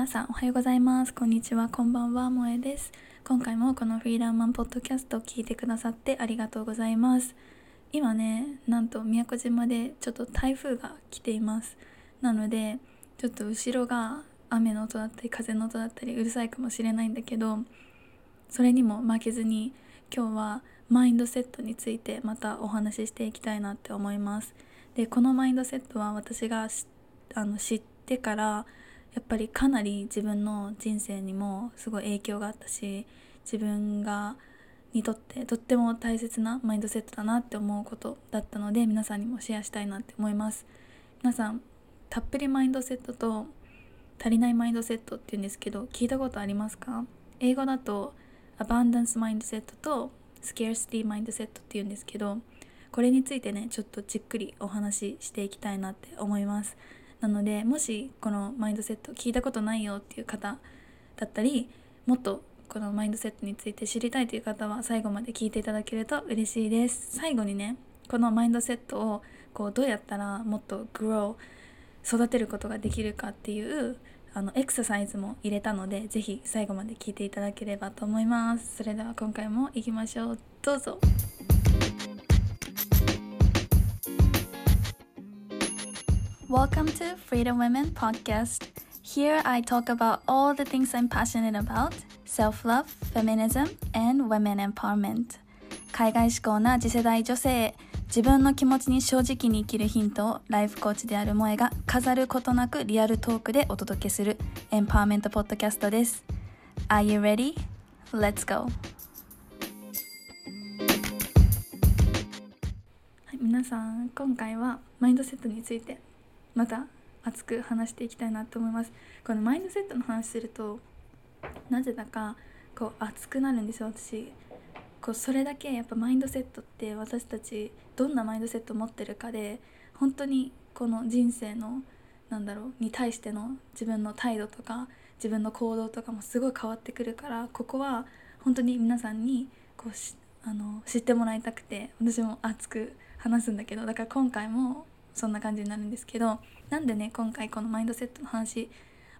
皆さんおはようございます。こんにちは。こんばんは。萌えです。今回もこのフリーランマンポッドキャストを聞いてくださってありがとうございます。今ねなんと宮古島でちょっと台風が来ています。なのでちょっと後ろが雨の音だったり風の音だったりうるさいかもしれないんだけどそれにも負けずに今日はマインドセットについてまたお話ししていきたいなって思います。でこのマインドセットは私があの知ってからやっぱりかなり自分の人生にもすごい影響があったし自分がにとってとっても大切なマインドセットだなって思うことだったので皆さんにもシェアしたいなって思います。皆さんたっぷりマインドセットと足りないマインドセットっていうんですけど聞いたことありますか？英語だとアバンダンスマインドセットとスケアシティマインドセットっていうんですけどこれについてねちょっとじっくりお話ししていきたいなって思います。なのでもしこのマインドセット聞いたことないよっていう方だったりもっとこのマインドセットについて知りたいという方は最後まで聞いていただけると嬉しいです。最後にねこのマインドセットをこうどうやったらもっと grow 育てることができるかっていうあのエクササイズも入れたので是非最後まで聞いていただければと思います。それでは今回も行きましょう。どうぞ。Welcome to Freedom Women Podcast. Here I talk about all the things I'm passionate about self love, feminism, and women empowerment. 海外志向な次世代女性自分の気持ちに正直に生きるヒントをライフコーチである萌えが飾ることなくリアルトークでお届けするエンパワーメントポッドキャストです。Are you ready? Let's go! はい、皆さん今回はマインドセットについてまた熱く話していきたいなと思います。このマインドセットの話するとなぜだかこう熱くなるんですよ。私こうそれだけやっぱマインドセットって私たちどんなマインドセットを持ってるかで本当にこの人生のなんだろうに対しての自分の態度とか自分の行動とかもすごい変わってくるからここは本当に皆さんにこうあの知ってもらいたくて私も熱く話すんだけどだから今回もそんな感じになるんですけどなんでね今回このマインドセットの話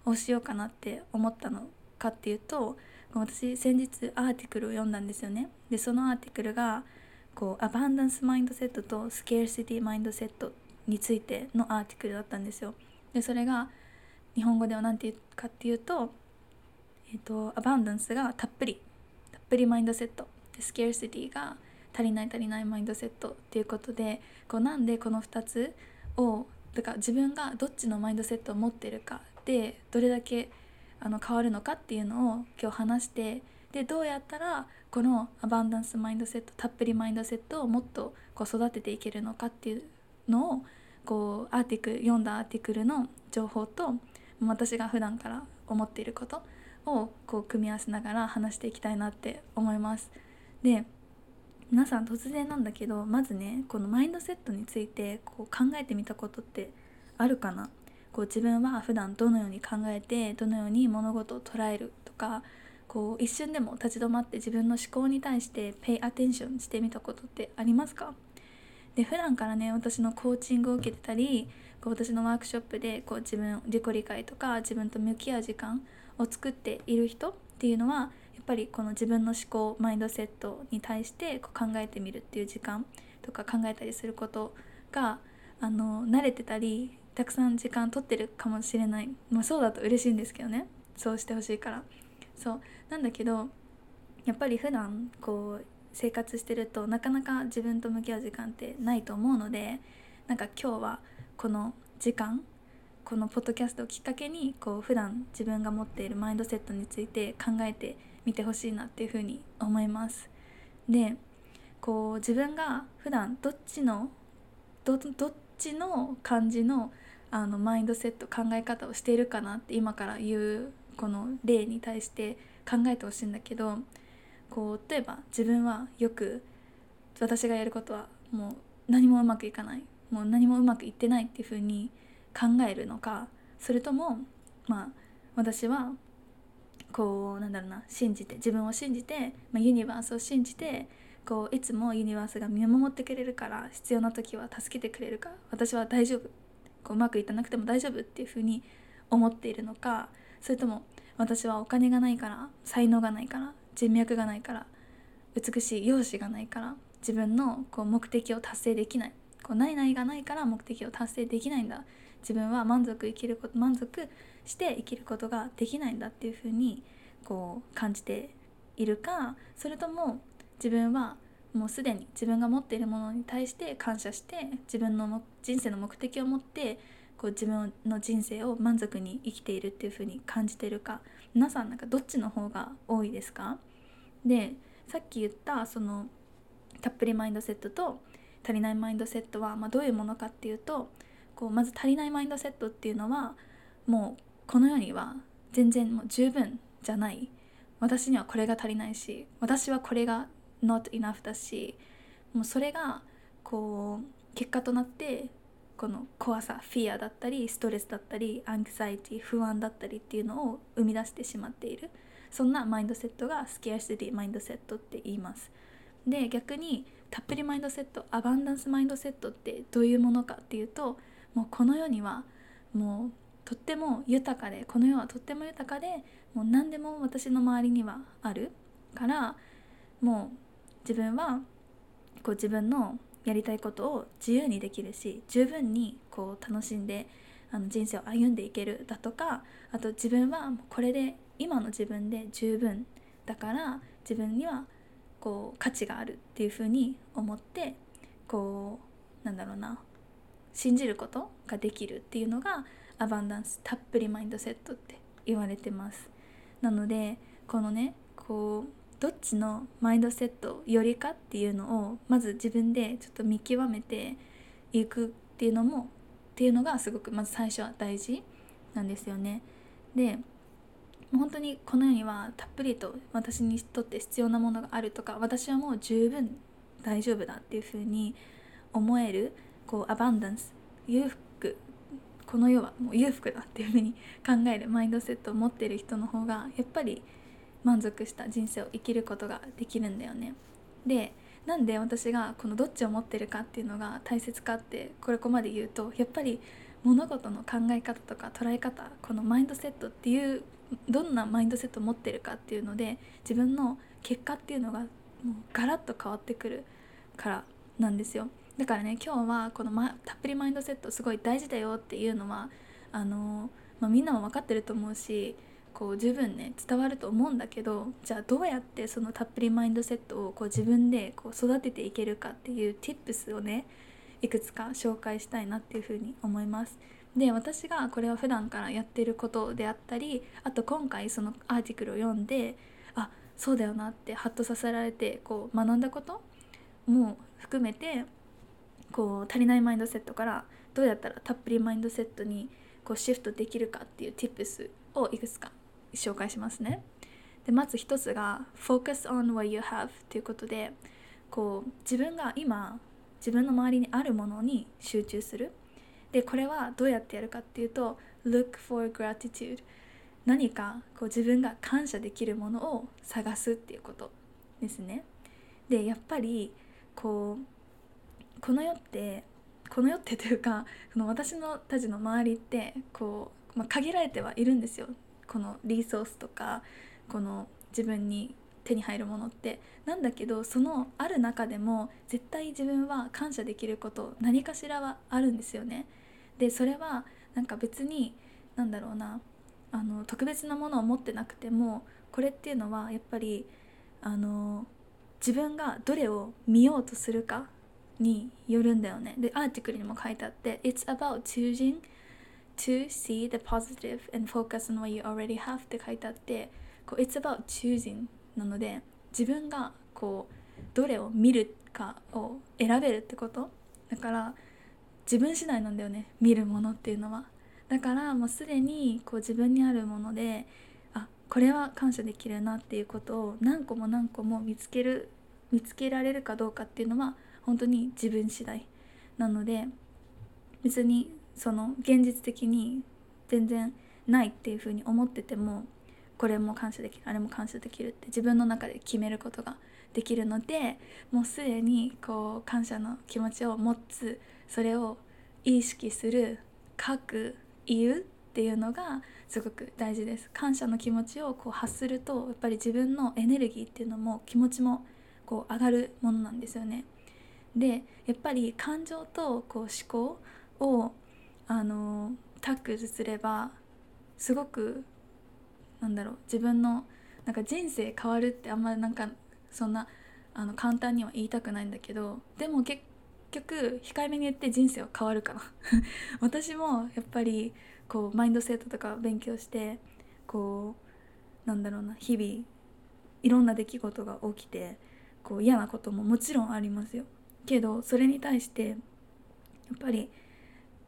をしようかなって思ったのかっていうと私先日アーティクルを読んだんですよね。でそのアーティクルがこうアバンダンスマインドセットとスケーシティマインドセットについてのアーティクルだったんですよ。でそれが日本語では何て言うかっていうとえ、ー、とアバンダンスがたっぷりたっぷりマインドセット。でスケーシティが足りない足りないマインドセットっていうことでこうなんでこの2つをだから自分がどっちのマインドセットを持ってるかでどれだけあの変わるのかっていうのを今日話してでどうやったらこのアバンダンスマインドセットたっぷりマインドセットをもっとこう育てていけるのかっていうのをこうアーティク読んだアーティクルの情報と私が普段から思っていることをこう組み合わせながら話していきたいなって思います。で皆さん突然なんだけどまずねこのマインドセットについてこう考えてみたことってあるかな？こう自分は普段どのように考えてどのように物事を捉えるとかこう一瞬でも立ち止まって自分の思考に対してペイアテンションしてみたことってありますか？で普段からね私のコーチングを受けてたりこう私のワークショップでこう自分自己理解とか自分と向き合う時間を作っている人っていうのはやっぱりこの自分の思考マインドセットに対してこう考えてみるっていう時間とか考えたりすることがあの慣れてたりたくさん時間取ってるかもしれない、まあ、そうだと嬉しいんですけどね。そうしてほしいから。そう。なんだけどやっぱり普段こう生活してるとなかなか自分と向き合う時間ってないと思うのでなんか今日はこの時間このポッドキャストをきっかけにこう普段自分が持っているマインドセットについて考えて見てほしいなっていうふうに思います。でこう自分が普段どっちのどっちの感じのあのマインドセット考え方をしているかなって今から言うこの例に対して考えてほしいんだけどこう例えば自分はよく私がやることはもう何もうまくいかないもう何もうまくいってないっていうふうに考えるのかそれともまあ私はこうなんだろうな信じて自分を信じて、まあ、ユニバースを信じてこういつもユニバースが見守ってくれるから必要な時は助けてくれるか私は大丈夫。こううまくいかなくても大丈夫っていうふうに思っているのかそれとも私はお金がないから才能がないから人脈がないから美しい容姿がないから自分のこう目的を達成できない。こうないないがないから目的を達成できないんだ。自分は満足生きること満足して生きることができないんだっていうふうにこう感じているかそれとも自分はもうすでに自分が持っているものに対して感謝して自分の人生の目的を持ってこう自分の人生を満足に生きているっていう風に感じてるか。皆さんなんかどっちの方が多いですか？でさっき言ったそのたっぷりマインドセットと足りないマインドセットは、まあ、どういうものかっていうとこうまず足りないマインドセットっていうのはもうこの世には全然もう十分じゃない。私にはこれが足りないし私はこれが not enough だしもうそれがこう結果となってこの怖さフィアだったりストレスだったりアンクサイティ不安だったりっていうのを生み出してしまっている。そんなマインドセットがスケアシティマインドセットって言います。で逆にたっぷりマインドセットアバンダンスマインドセットってどういうものかっていうともうこの世にはもうとっても豊かでこの世はとっても豊かでもう何でも私の周りにはあるからもう自分はこう自分のやりたいことを自由にできるし十分にこう楽しんであの人生を歩んでいけるだとかあと自分はこれで今の自分で十分だから自分にはこう価値があるっていうふうに思ってこうなんだろうな信じることができるっていうのがアバンダンスたっぷりマインドセットって言われてますなのでこのねこうどっちのマインドセットよりかっていうのをまず自分でちょっと見極めていくっていうのもっていうのがすごくまず最初は大事なんですよね。で本当にこの世にはたっぷりと私にとって必要なものがあるとか私はもう十分大丈夫だっていうふうに思えるこうアバンダンス裕福この世はもう裕福だっていうふうに考えるマインドセットを持ってる人の方がやっぱり満足した人生を生きることができるんだよね。でなんで私がこのどっちを持ってるかっていうのが大切かってこれこまで言うとやっぱり物事の考え方とか捉え方このマインドセットっていうどんなマインドセットを持ってるかっていうので自分の結果っていうのがもうガラッと変わってくるからなんですよだからね今日はこの、ま、たっぷりマインドセットすごい大事だよっていうのはあの、まあ、みんなも分かってると思うしこう十分ね伝わると思うんだけどじゃあどうやってそのたっぷりマインドセットをこう自分でこう育てていけるかっていう tips をねいくつか紹介したいなっていうふうに思います。で私がこれは普段からやってることであったりあと今回そのアーティクルを読んであそうだよなってハッとさせられてこう学んだことも含めてこう足りないマインドセットからどうやったらたっぷりマインドセットにこうシフトできるかっていう tips をいくつか紹介しますね。でまず一つが「focus on what you have」ということでこう自分が今自分の周りにあるものに集中する。でこれはどうやってやるかっていうと「look for gratitude」何かこう自分が感謝できるものを探すっていうことですね。でやっぱりこうこの世ってこの世ってというかその私のたちの周りってこう、まあ、限られてはいるんですよこのリソースとかこの自分に手に入るものってなんだけどそのある中でも絶対自分は感謝できること何かしらはあるんですよね。でそれはなんか別になんだろうなあの特別なものを持ってなくてもこれっていうのはやっぱりあの自分がどれを見ようとするかによるんだよね。でアーティクルにも書いてあって「It's about choosing to see the positive and focus on what you already have って書いてあってこう It's about choosing なので自分がこうどれを見るかを選べるってこと？だから自分次第なんだよね見るものっていうのはだからもうすでにこう自分にあるものであこれは感謝できるなっていうことを何個も何個も見つける見つけられるかどうかっていうのは本当に自分次第なので別にその現実的に全然ないっていうふうに思っててもこれも感謝できるあれも感謝できるって自分の中で決めることができるのでもうすでにこう感謝の気持ちを持つそれを意識する書く言うっていうのがすごく大事です。感謝の気持ちをこう発するとやっぱり自分のエネルギーっていうのも気持ちもこう上がるものなんですよね。でやっぱり感情とこう思考をあのタックルすればすごくなんだろう自分のなんか人生変わるってあんまりなんかそんなあの簡単には言いたくないんだけどでも結局控えめに言って人生は変わるかな。私もやっぱりこうマインドセットとか勉強してこうなんだろうな日々いろんな出来事が起きてこう嫌なことももちろんありますよ。けどそれに対してやっぱり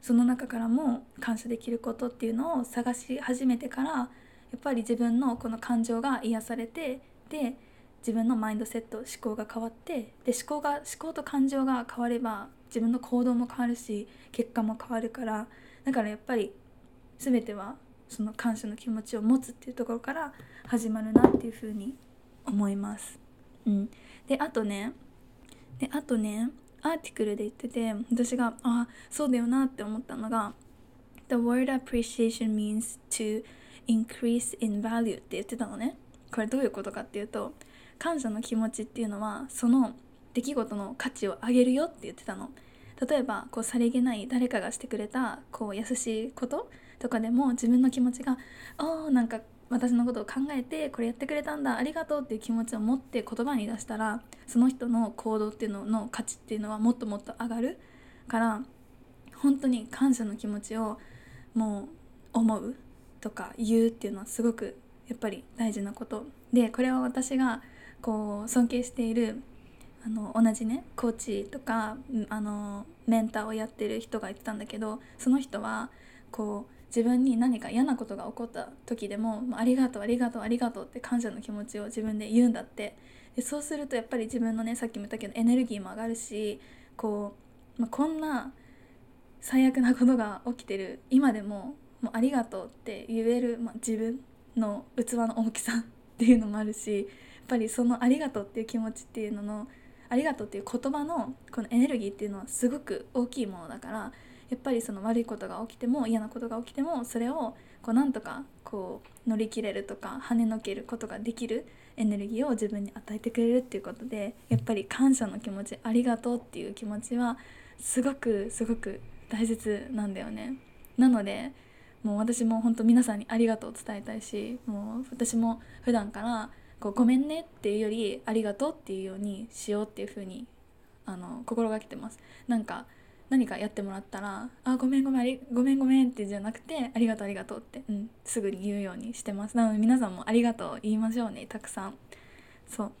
その中からも感謝できることっていうのを探し始めてからやっぱり自分のこの感情が癒されてで自分のマインドセット思考が変わってで思考が思考と感情が変われば自分の行動も変わるし結果も変わるからだからやっぱり全てはその感謝の気持ちを持つっていうところから始まるなっていうふうに思います。うん、であとねであとねアーティクルで言ってて私があそうだよなって思ったのが The word appreciation means to increase in value って言ってたのね。これどういうことかっていうと感謝の気持ちっていうのはその出来事の価値を上げるよって言ってたの。例えばこうさりげない誰かがしてくれたこう優しいこととかでも自分の気持ちが「あなんか私のことを考えてこれやってくれたんだありがとうっていう気持ちを持って言葉に出したらその人の行動っていうのの価値っていうのはもっともっと上がるから本当に感謝の気持ちをもう思うとか言うっていうのはすごくやっぱり大事なこと。でこれは私がこう尊敬しているあの同じねコーチとかあのメンターをやってる人が言ってたんだけどその人はこう自分に何か嫌なことが起こった時でも「ありがとうありがとうありがとう」って感謝の気持ちを自分で言うんだって。でそうするとやっぱり自分のねさっきも言ったけどエネルギーも上がるしこう、まあ、こんな最悪なことが起きてる今でももうありがとうって言える、まあ、自分の器の大きさ っていうのもあるしやっぱりそのありがとうっていう気持ちっていうののありがとうっていう言葉のこのエネルギーっていうのはすごく大きいものだからやっぱりその悪いことが起きても嫌なことが起きてもそれをこうなんとかこう乗り切れるとか跳ねのけることができるエネルギーを自分に与えてくれるっていうことでやっぱり感謝の気持ちありがとうっていう気持ちはすごくすごく大切なんだよね。なのでもう私も本当皆さんにありがとうを伝えたいしもう私も普段からこうごめんねっていうよりありがとうっていうようにしようっていうふうにあの心がけてます。なんか何かやってもらったら「あごめんごめんごめんごめん」ってじゃなくて「ありがとうありがとう」って、うん、すぐに言うようにしてます。なので皆さんも「ありがとう」言いましょうねたくさん。そう。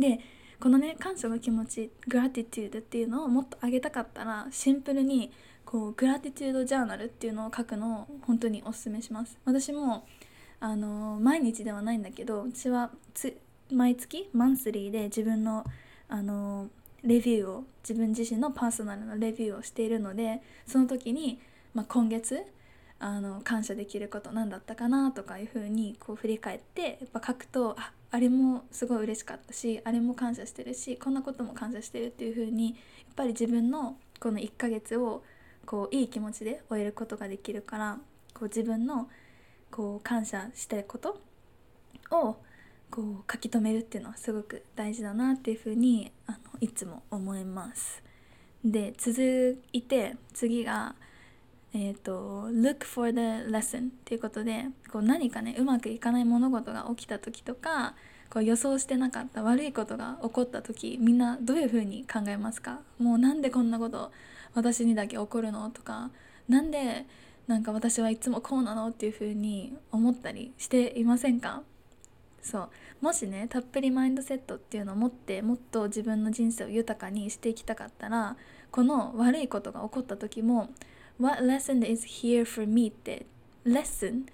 でこのね感謝の気持ちグラティテュードっていうのをもっと上げたかったらシンプルにこうグラティテュードジャーナルっていうのを書くのを本当におすすめします。私もあの毎日ではないんだけど私は毎月マンスリーで自分のあのレビューを自分自身のパーソナルのレビューをしているのでその時に、まあ、今月あの感謝できること何だったかなとかいうふうにこう振り返ってやっぱ書くとああれもすごい嬉しかったしあれも感謝してるしこんなことも感謝してるっていうふうにやっぱり自分のこの1ヶ月をこういい気持ちで終えることができるからこう自分のこう感謝したいことをこう書き留めるっていうのはすごく大事だなっていうふうにあのいつも思います。で続いて次が、えーと「look for the lesson」っていうことでこう何かねうまくいかない物事が起きた時とかこう予想してなかった悪いことが起こった時みんなどういうふうに考えますか？もうなんでこんなこと私にだけ起こるの？とかなんでなんか私はいつもこうなの？っていうふうに思ったりしていませんか？そうもしねたっぷりマインドセットっていうのを持ってもっと自分の人生を豊かにしていきたかったらこの悪いことが起こった時も「What lesson is here for me?」ってレッスン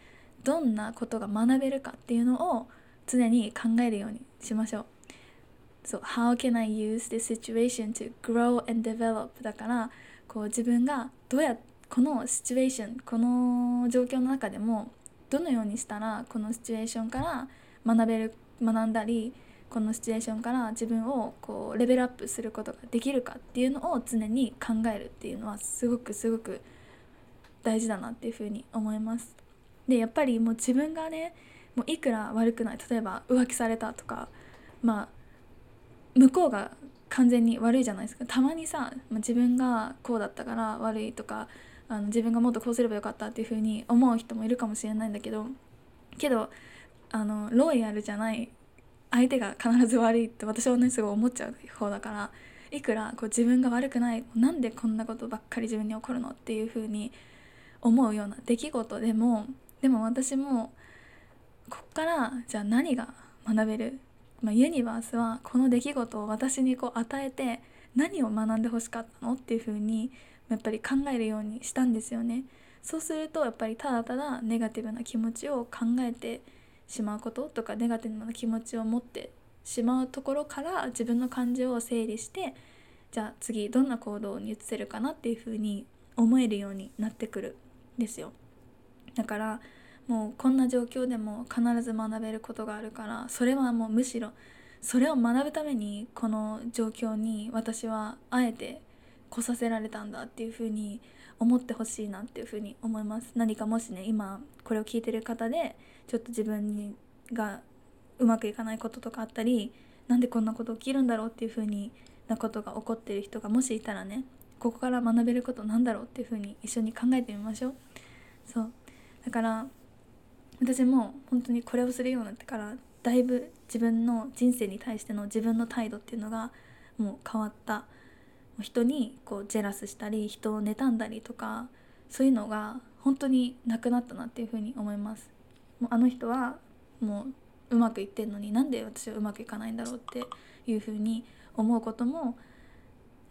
どんなことが学べるかっていうのを常に考えるようにしましょう。そう、How can I use this situation to grow and develop? だからこう自分がどうやこのシチュエーションこの状況の中でもどのようにしたらこのシチュエーションから学べる学んだりこのシチュエーションから自分をこうレベルアップすることができるかっていうのを常に考えるっていうのはすごくすごく大事だなっていうふうに思います。でやっぱりもう自分がねもういくら悪くない例えば浮気されたとかまあ向こうが完全に悪いじゃないですか。たまにさ、まあ、自分がこうだったから悪いとかあの自分がもっとこうすればよかったっていうふうに思う人もいるかもしれないんだけどけどあのロイヤルじゃない相手が必ず悪いって私はねすごい思っちゃう方だからいくらこう自分が悪くないなんでこんなことばっかり自分に起こるのっていうふうに思うような出来事でもでも私もこっからじゃあ何が学べる、まあ、ユニバースはこの出来事を私にこう与えて何を学んでほしかったのっていうふうにやっぱり考えるようにしたんですよね。そうするとやっぱりただただネガティブな気持ちを考えてしまうこととかネガティブな気持ちを持ってしまうところから自分の感情を整理してじゃあ次どんな行動に移せるかなっていうふうに思えるようになってくるんですよ。だからもうこんな状況でも必ず学べることがあるからそれはもうむしろそれを学ぶためにこの状況に私はあえて来させられたんだっていうふうに思ってほしいなっていうふに思います。何かもしね今これを聞いてる方でちょっと自分にがうまくいかないこととかあったりなんでこんなこと起きるんだろうっていうふうになことが起こってる人がもしいたらねここから学べることなんだろうっていうふうに一緒に考えてみましょう。そう。だから私も本当にこれをするようになってからだいぶ自分の人生に対しての自分の態度っていうのがもう変わった。人にこうジェラスしたり人を妬んだりとかそういうのが本当になくなったなっていうふうに思います。もうあの人はもううまくいってんのになんで私はうまくいかないんだろうっていうふうに思うことも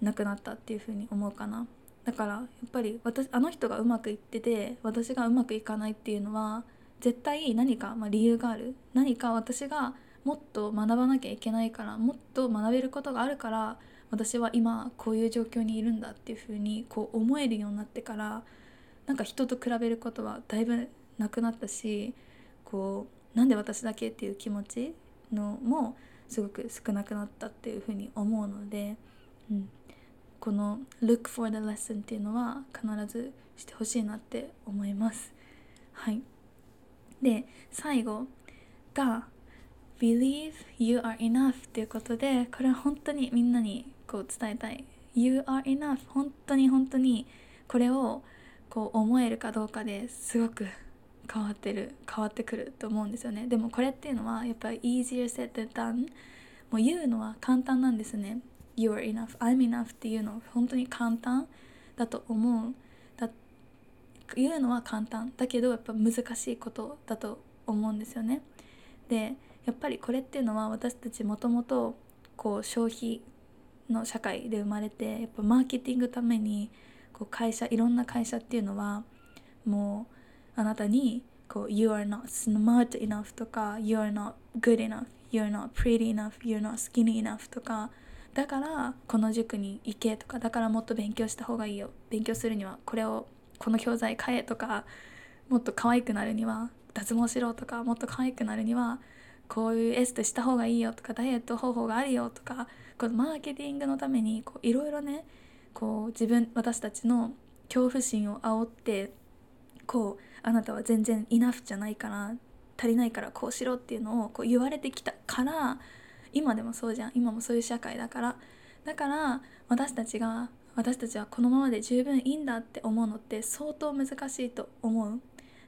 なくなったっていうふうに思うかな。だからやっぱり私あの人がうまくいってて私がうまくいかないっていうのは絶対何か、まあ、理由がある。何か私がもっと学ばなきゃいけないからもっと学べることがあるから私は今こういう状況にいるんだっていうふうにこう思えるようになってからなんか人と比べることはだいぶなくなったしこうなんで私だけっていう気持ちのもすごく少なくなったっていうふうに思うので、うん、この「look for the lesson」っていうのは必ずしてほしいなって思います。はいで最後が Believe you are enough っていうことでこれは本当にみんなにこう伝えたい。You are enough 本当に本当にこれをこう思えるかどうかですごく変わってる変わってくると思うんですよね。でもこれっていうのはやっぱり easier said than done もう言うのは簡単なんですね。You are enough I'm enough っていうのは本当に簡単だと思う。言うのは簡単。だけどやっぱ難しいことだと思うんですよね。でやっぱりこれっていうのは私たちもともとこう消費の社会で生まれてやっぱマーケティングためにこう会社いろんな会社っていうのはもうあなたにこう You are not smart enough とか You are not good enough You're not pretty enough You're not skinny enough とかだからこの塾に行けとかだからもっと勉強した方がいいよ勉強するにはこれをこの教材買えとかもっと可愛くなるには脱毛しろとかもっと可愛くなるにはこういうエステした方がいいよとかダイエット方法があるよとかこのマーケティングのためにいろいろねこう自分私たちの恐怖心を煽ってこうあなたは全然イナフじゃないから足りないからこうしろっていうのをこう言われてきたから今でもそうじゃん。今もそういう社会だから。だから私たちが私たちはこのままで十分いいんだって思うのって相当難しいと思う。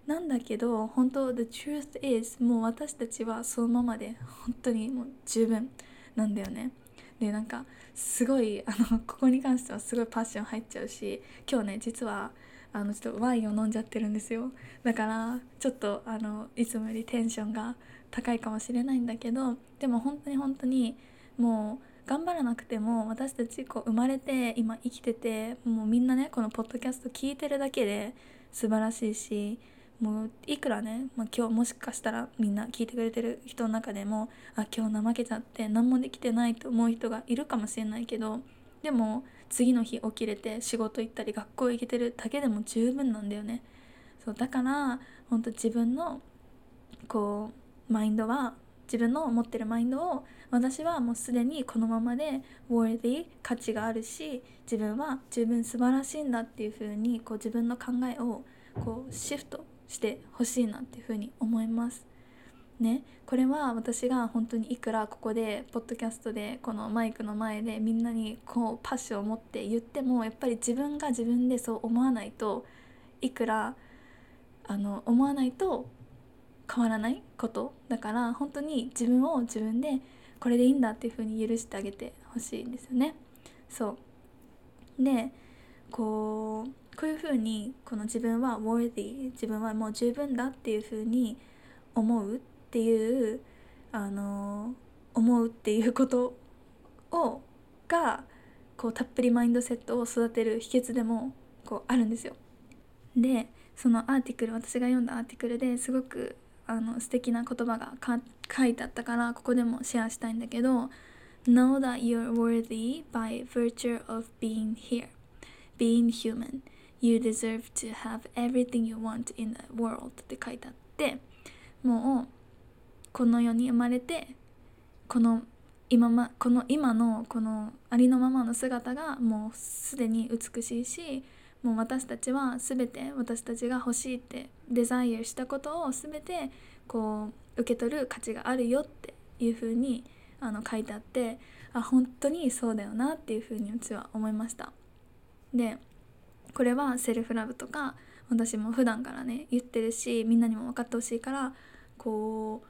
なんだけど本当 The truth is もう私たちはそのままで本当にもう十分なんだよね。でなんかすごいあの ここに関してはすごいパッション入っちゃうし今日ね実はあのちょっとワインを飲んじゃってるんですよ。だからちょっとあのいつもよりテンションが高いかもしれないんだけどでも本当に本当にもう頑張らなくても私たちこう生まれて今生きててもうみんなねこのポッドキャスト聞いてるだけで素晴らしいしもういくらね、まあ、今日もしかしたらみんな聞いてくれてる人の中でもあ今日怠けちゃって何もできてないと思う人がいるかもしれないけどでも次の日起きれて仕事行ったり学校行けてるだけでも十分なんだよね。そうだから本当自分のこうマインドは自分の持ってるマインドを私はもうすでにこのままで worthy 価値があるし自分は十分素晴らしいんだっていう風にこう自分の考えをこうシフトしてほしいなっていうふうに思います。ね、これは私が本当にいくらここでポッドキャストでこのマイクの前でみんなにこうパッションを持って言ってもやっぱり自分が自分でそう思わないといくらあの思わないと変わらないことだから本当に自分を自分でこれでいいんだっていう風に許してあげてほしいんですよね。そうでこうこういう風にこの自分は worthy 自分はもう十分だっていう風に思うっていうあの思うっていうことをがこうたっぷりマインドセットを育てる秘訣でもこうあるんですよ。でそのアーティクル私が読んだアーティクルですごくあの素敵な言葉が書いてあったからここでもシェアしたいんだけど Know that you're worthy by virtue of being here being human you deserve to have everything you want in the world って書いてあってもうこの世に生まれてこの今まこの今のこのありのままの姿がもうすでに美しいしもう私たちは全て私たちが欲しいってデザイアしたことを全てこう受け取る価値があるよっていうふうにあの書いてあってあ本当にそうだよなっていうふうにうちは思いました。でこれはセルフラブとか私も普段からね言ってるしみんなにも分かってほしいからこ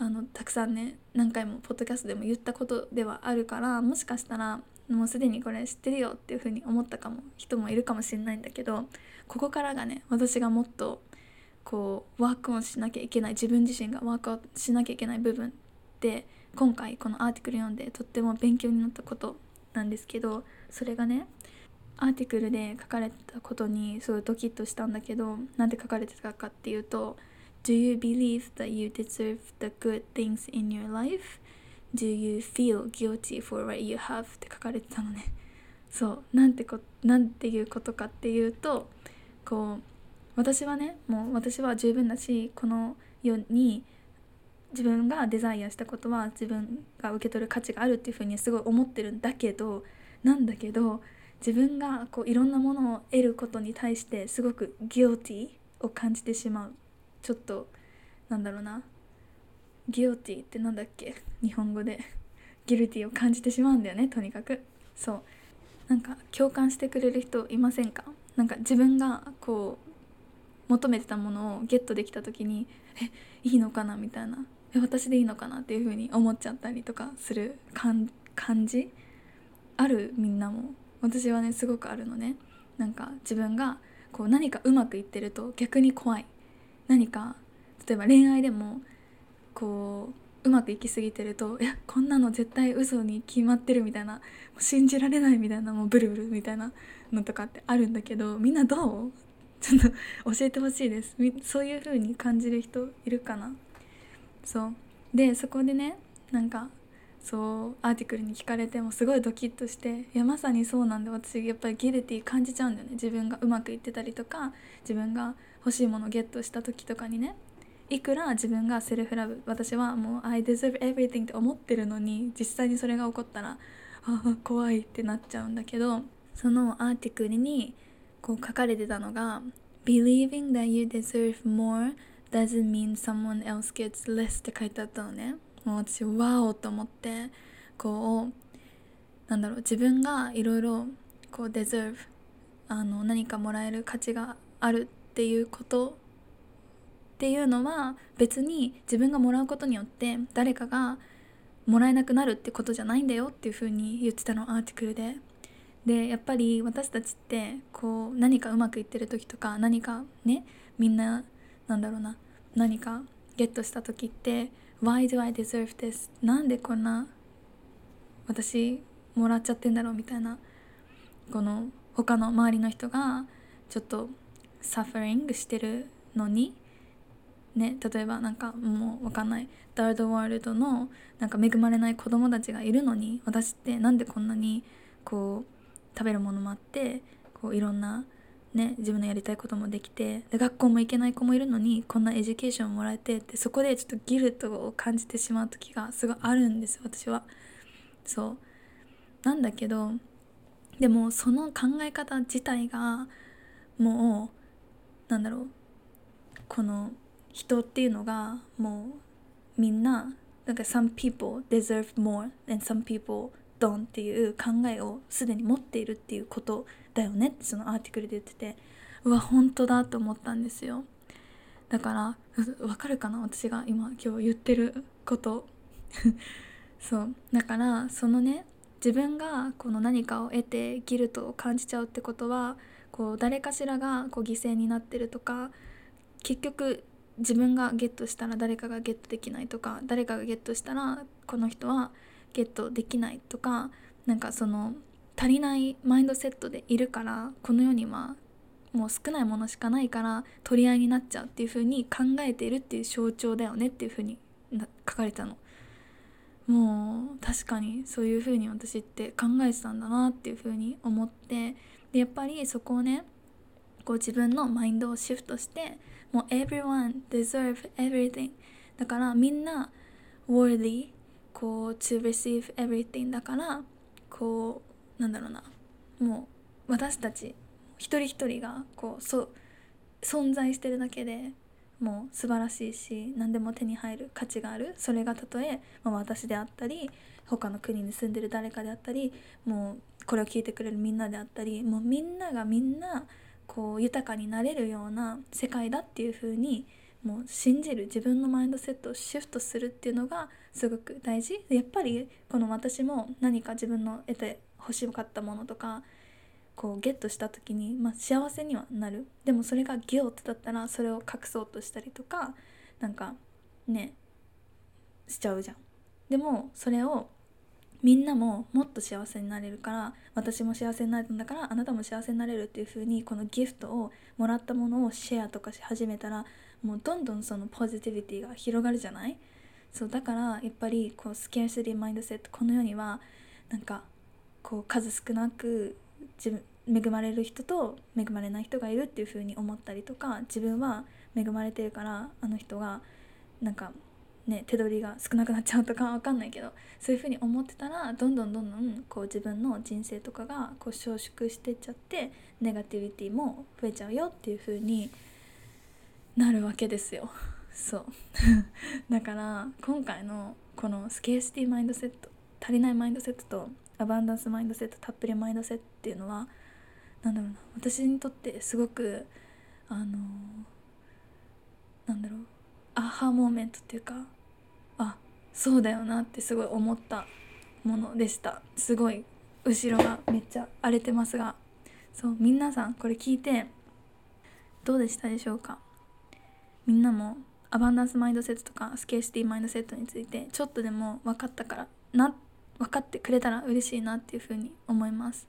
うあのたくさんね何回もポッドキャストでも言ったことではあるからもしかしたらもうすでにこれ知ってるよっていう風に思ったかも人もいるかもしれないんだけどここからがね私がもっとこうワークオンしなきゃいけない自分自身がワークアウトしなきゃいけない部分で今回このアーティクル読んでとっても勉強になったことなんですけどそれがねアーティクルで書かれたことにすごいドキッとしたんだけどなんで書かれてたかっていうと「Do you believe that you deserve the good things in your life? Do you feel guilty for what you have? って書かれてたのねそうなんてこなんていうことかっていうとこう私はねもう私は十分だしこの世に自分がデザイアしたことは自分が受け取る価値があるっていうふうにすごい思ってるんだけどなんだけど自分がこういろんなものを得ることに対してすごくギルティを感じてしまう。ちょっとなんだろうな。ギルティってなんだっけ？日本語で。ギルティを感じてしまうんだよねとにかく。そう。なんか共感してくれる人いませんか？なんか自分がこう求めてたものをゲットできた時にえいいのかな？みたいな。え私でいいのかな？っていう風に思っちゃったりとかする感じ？ある？みんなも。私はねすごくあるのね。なんか自分がこう何かうまくいってると逆に怖い。何か例えば恋愛でもこううまくいきすぎてると「いやこんなの絶対嘘に決まってる」みたいな「信じられない」みたいなもうブルブルみたいなのとかってあるんだけどみんなどう？ちょっと教えてほしいです。そういう風に感じる人いるかな？そう。でそこでねなんかそうアーティクルに聞かれてもすごいドキッとしていやまさにそうなんで私やっぱりギルティ感じちゃうんだよね。自分がうまくいってたりとか自分が欲しいものをゲットした時とかにね。いくら自分がセルフラブ私はもう I deserve everything って思ってるのに実際にそれが起こったらああ怖いってなっちゃうんだけどそのアーティクルにこう書かれてたのが Believing that you deserve more doesn't mean someone else gets less って書いてあったのね。もう私ワオと思ってこうなんだろう自分がいろいろこう deserve あの何かもらえる価値があるっていうことっていうのは別に自分がもらうことによって誰かがもらえなくなるってことじゃないんだよっていうふうに言ってたのアーティクルで。でやっぱり私たちってこう何かうまくいってる時とか何かねみんななんだろうな何かゲットした時って「Why do I deserve this?」なんでこんな私もらっちゃってんだろうみたいなこの他の周りの人がちょっと suffering してるのにね例えばなんかもう分かんない third world のなんか恵まれない子供たちがいるのに私ってなんでこんなにこう食べるものもあってこういろんな、ね、自分のやりたいこともできてで学校も行けない子もいるのにこんな education もらえてってそこでちょっと guilt を感じてしまう時がすごいあるんです私は。そうなんだけどでもその考え方自体がもうなんだろうこの人っていうのがもうみんななんか some people deserve more and some people don't っていう考えをすでに持っているっていうことだよねってそのアーティクルで言ってて。うわ本当だと思ったんですよ。だからわかるかな？私が今今日言ってること。そう。だからそのね自分がこの何かを得てギルトを感じちゃうってことはこう誰かしらがこう犠牲になってるとか結局自分がゲットしたら誰かがゲットできないとか誰かがゲットしたらこの人はゲットできないとかなんかその足りないマインドセットでいるからこの世にはもう少ないものしかないから取り合いになっちゃうっていう風に考えているっていう象徴だよねっていう風に書かれたの。もう確かにそういう風に私って考えてたんだなっていう風に思ってでやっぱりそこをねこう自分のマインドをシフトしてもう everyone deserve everything だからみんな worthy こう to receive everything だからこうなんだろうな。もう私たち一人一人がこうそ存在してるだけでもう素晴らしいし何でも手に入る価値がある。それがたとえ、まあ、私であったり他の国に住んでる誰かであったりもうこれを聞いてくれるみんなであったりもうみんながみんなこう豊かになれるような世界だっていう風にもう信じる自分のマインドセットをシフトするっていうのがすごく大事。やっぱりこの私も何か自分の得て欲しかったものとかこうゲットした時に、まあ、幸せにはなる。でもそれがギオットだったらそれを隠そうとしたりとかなんかねしちゃうじゃん。でもそれをみんなももっと幸せになれるから私も幸せになれたんだからあなたも幸せになれるっていう風にこのギフトをもらったものをシェアとかし始めたらもうどんどんそのポジティビティが広がるじゃない？そうだからやっぱりこうスケアシティマインドセットこの世にはなんかこう数少なく自分恵まれる人と恵まれない人がいるっていう風に思ったりとか自分は恵まれてるからあの人がなんかね手取りが少なくなっちゃうとかわかんないけどそういう風に思ってたらどんどんどんどんこう自分の人生とかがこう収縮してっちゃってネガティビティも増えちゃうよっていう風になるわけですよ。そう。だから今回のこのスケーシティマインドセット足りないマインドセットとアバンダンスマインドセットたっぷりマインドセットっていうのは何だろうな私にとってすごくあのなんだろうアハモーメントっていうかあそうだよなってすごい思ったものでした。すごい後ろがめっちゃ荒れてますがそう皆さんこれ聞いてどうでしたでしょうか？みんなもアバンダンスマインドセットとかスケーシティマインドセットについてちょっとでも分かったからな分かってくれたら嬉しいなっていうふうに思います。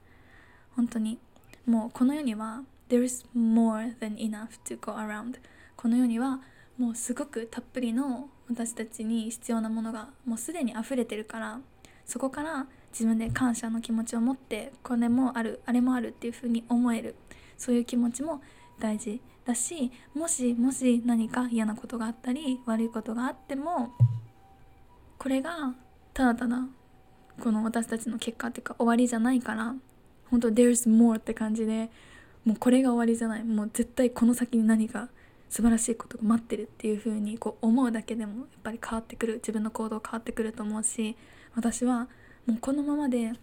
本当に。もうこの世には There is more than enough to go around この世にはもうすごくたっぷりの私たちに必要なものがもうすでに溢れてるからそこから自分で感謝の気持ちを持ってこれもあるあれもあるっていうふうに思える。そういう気持ちも大事。だしもしもし何か嫌なことがあったり悪いことがあってもこれがただただこの私たちの結果っていうか終わりじゃないから本当 there's more って感じでもうこれが終わりじゃない。もう絶対この先に何か素晴らしいことが待ってるっていう風にこう思うだけでもやっぱり変わってくる。自分の行動変わってくると思うし私はもうこのままで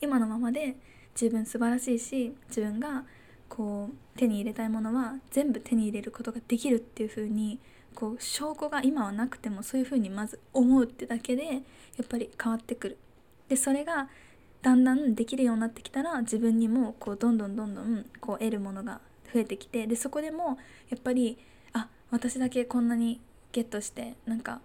今のままで自分素晴らしいし自分がこう手に入れたいものは全部手に入れることができるっていう風にこう証拠が今はなくてもそういう風にまず思うってだけでやっぱり変わってくる。でそれがだんだんできるようになってきたら自分にもこうどんどんどんどんこう得るものが増えてきてでそこでもやっぱりあ私だけこんなにゲットしてなんか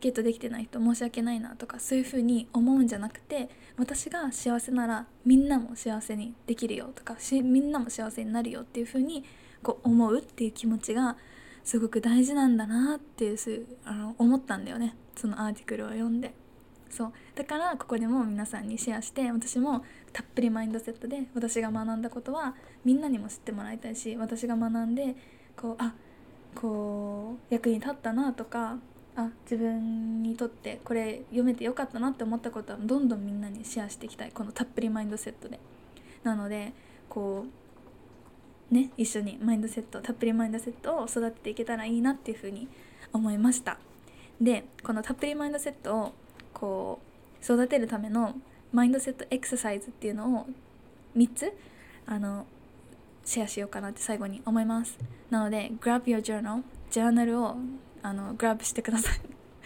ゲットできてない人申し訳ないなとかそういうふうに思うんじゃなくて私が幸せならみんなも幸せにできるよとかみんなも幸せになるよっていうふうにこう思うっていう気持ちがすごく大事なんだなっていうあの思ったんだよねそのアーティクルを読んで。そうだからここでも皆さんにシェアして私もたっぷりマインドセットで私が学んだことはみんなにも知ってもらいたいし私が学んでこうあこう役に立ったなとかあ自分にとってこれ読めてよかったなって思ったことはどんどんみんなにシェアしていきたい。このたっぷりマインドセットで。なのでこうね一緒にマインドセットたっぷりマインドセットを育てていけたらいいなっていうふうに思いました。でこのたっぷりマインドセットをこう育てるためのマインドセットエクササイズっていうのを3つあのシェアしようかなって最後に思います。なので Grab your journal ジャーナルをあのグラブしてください。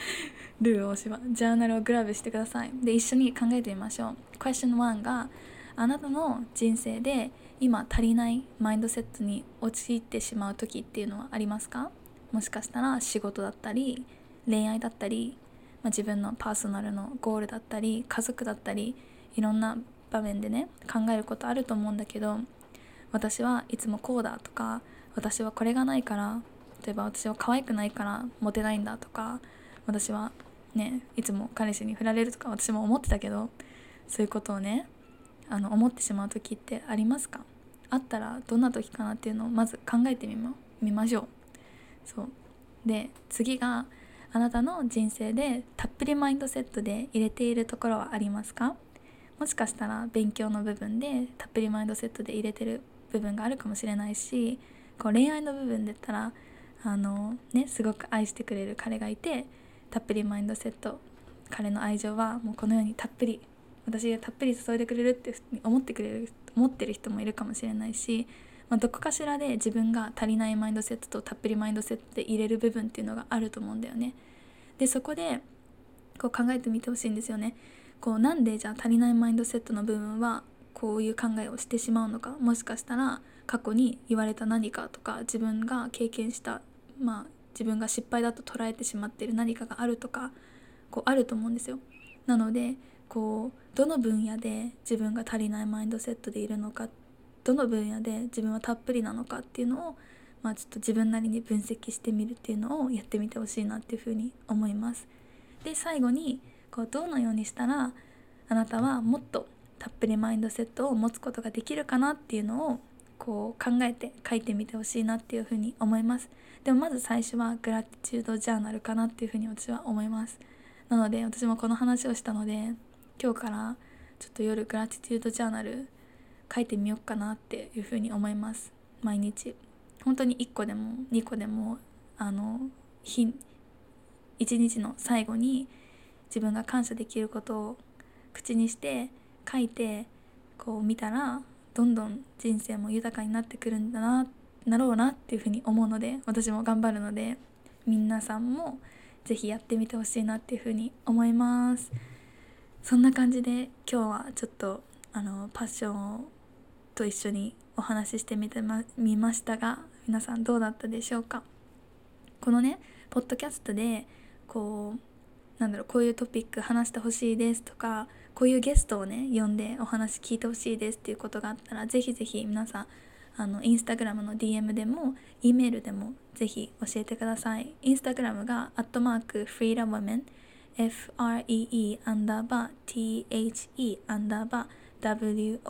ルー大芝ジャーナルをグラブしてください。で一緒に考えてみましょう。Question 1があなたの人生で今足りないマインドセットに陥ってしまう時っていうのはありますか？もしかしたら仕事だったり恋愛だったり、まあ、自分のパーソナルのゴールだったり家族だったりいろんな場面でね考えることあると思うんだけど私はいつもこうだとか私はこれがないから例えば私は可愛くないからモテないんだとか私はねいつも彼氏に振られるとか私も思ってたけどそういうことをねあの思ってしまう時ってありますか？あったらどんな時かなっていうのをまず考えてみま見ましょう。そう。で次があなたの人生でたっぷりマインドセットで入れているところはありますか？もしかしたら勉強の部分でたっぷりマインドセットで入れてる部分があるかもしれないしこう恋愛の部分で言ったらあのねすごく愛してくれる彼がいてたっぷりマインドセット彼の愛情はもうこのようにたっぷり私がたっぷり注いでくれるって思ってくれる思ってる人もいるかもしれないし、まあ、どこかしらで自分が足りないマインドセットとたっぷりマインドセットで入れる部分っていうのがあると思うんだよね。でそこでこう考えてみてほしいんですよね。こうなんでじゃあ足りないマインドセットの部分はこういう考えをしてしまうのかもしかしたら過去に言われた何かとか自分が経験したまあ自分が失敗だと捉えてしまっている何かがあるとかこうあると思うんですよ。なのでこうどの分野で自分が足りないマインドセットでいるのかどの分野で自分はたっぷりなのかっていうのを、まあ、ちょっと自分なりに分析してみるっていうのをやってみてほしいなっていうふうに思います。で最後にこうどのようにしたらあなたはもっとたっぷりマインドセットを持つことができるかなっていうのをこう考えて書いてみてほしいなっていうふうに思います。でもまず最初はグラティチュードジャーナルかなっていうふうに私は思います。なので私もこの話をしたので今日からちょっと夜グラティチュードジャーナル書いてみようかなっていうふうに思います。毎日。本当に1個でも2個でもあの日一日の最後に自分が感謝できることを口にして書いてこう見たらどんどん人生も豊かになってくるんだななろうなっていうふうに思うので私も頑張るので皆さんも是非やってみてほしいなっていうふうに思います。そんな感じで今日はちょっとあのパッションと一緒にお話ししてみてまみましたが皆さんどうだったでしょうか？このねポッドキャストでこうなんだろうこういうトピック話してほしいですとかこういうゲストをね呼んでお話聞いてほしいですっていうことがあったらぜひぜひ皆さんあのインスタグラムの DM でも E メールでもぜひ教えてください。インスタグラムがアットマークフリーダムメン FREE アンダーバー THE アンダーバー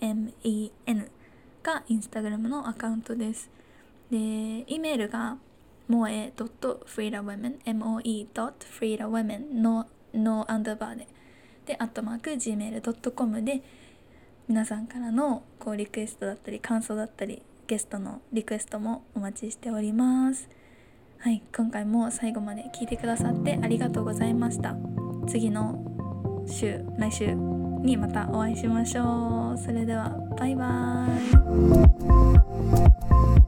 WOMEN がインスタグラムのアカウントです。で E メールが moe.freedawomen moe.freedawomen ののアンダーバーでで、アットマーク gmail.com で皆さんからのこうリクエストだったり感想だったりゲストのリクエストもお待ちしております。はい、今回も最後まで聞いてくださってありがとうございました。次の週、来週にまたお会いしましょう。それでは、バイバーイ。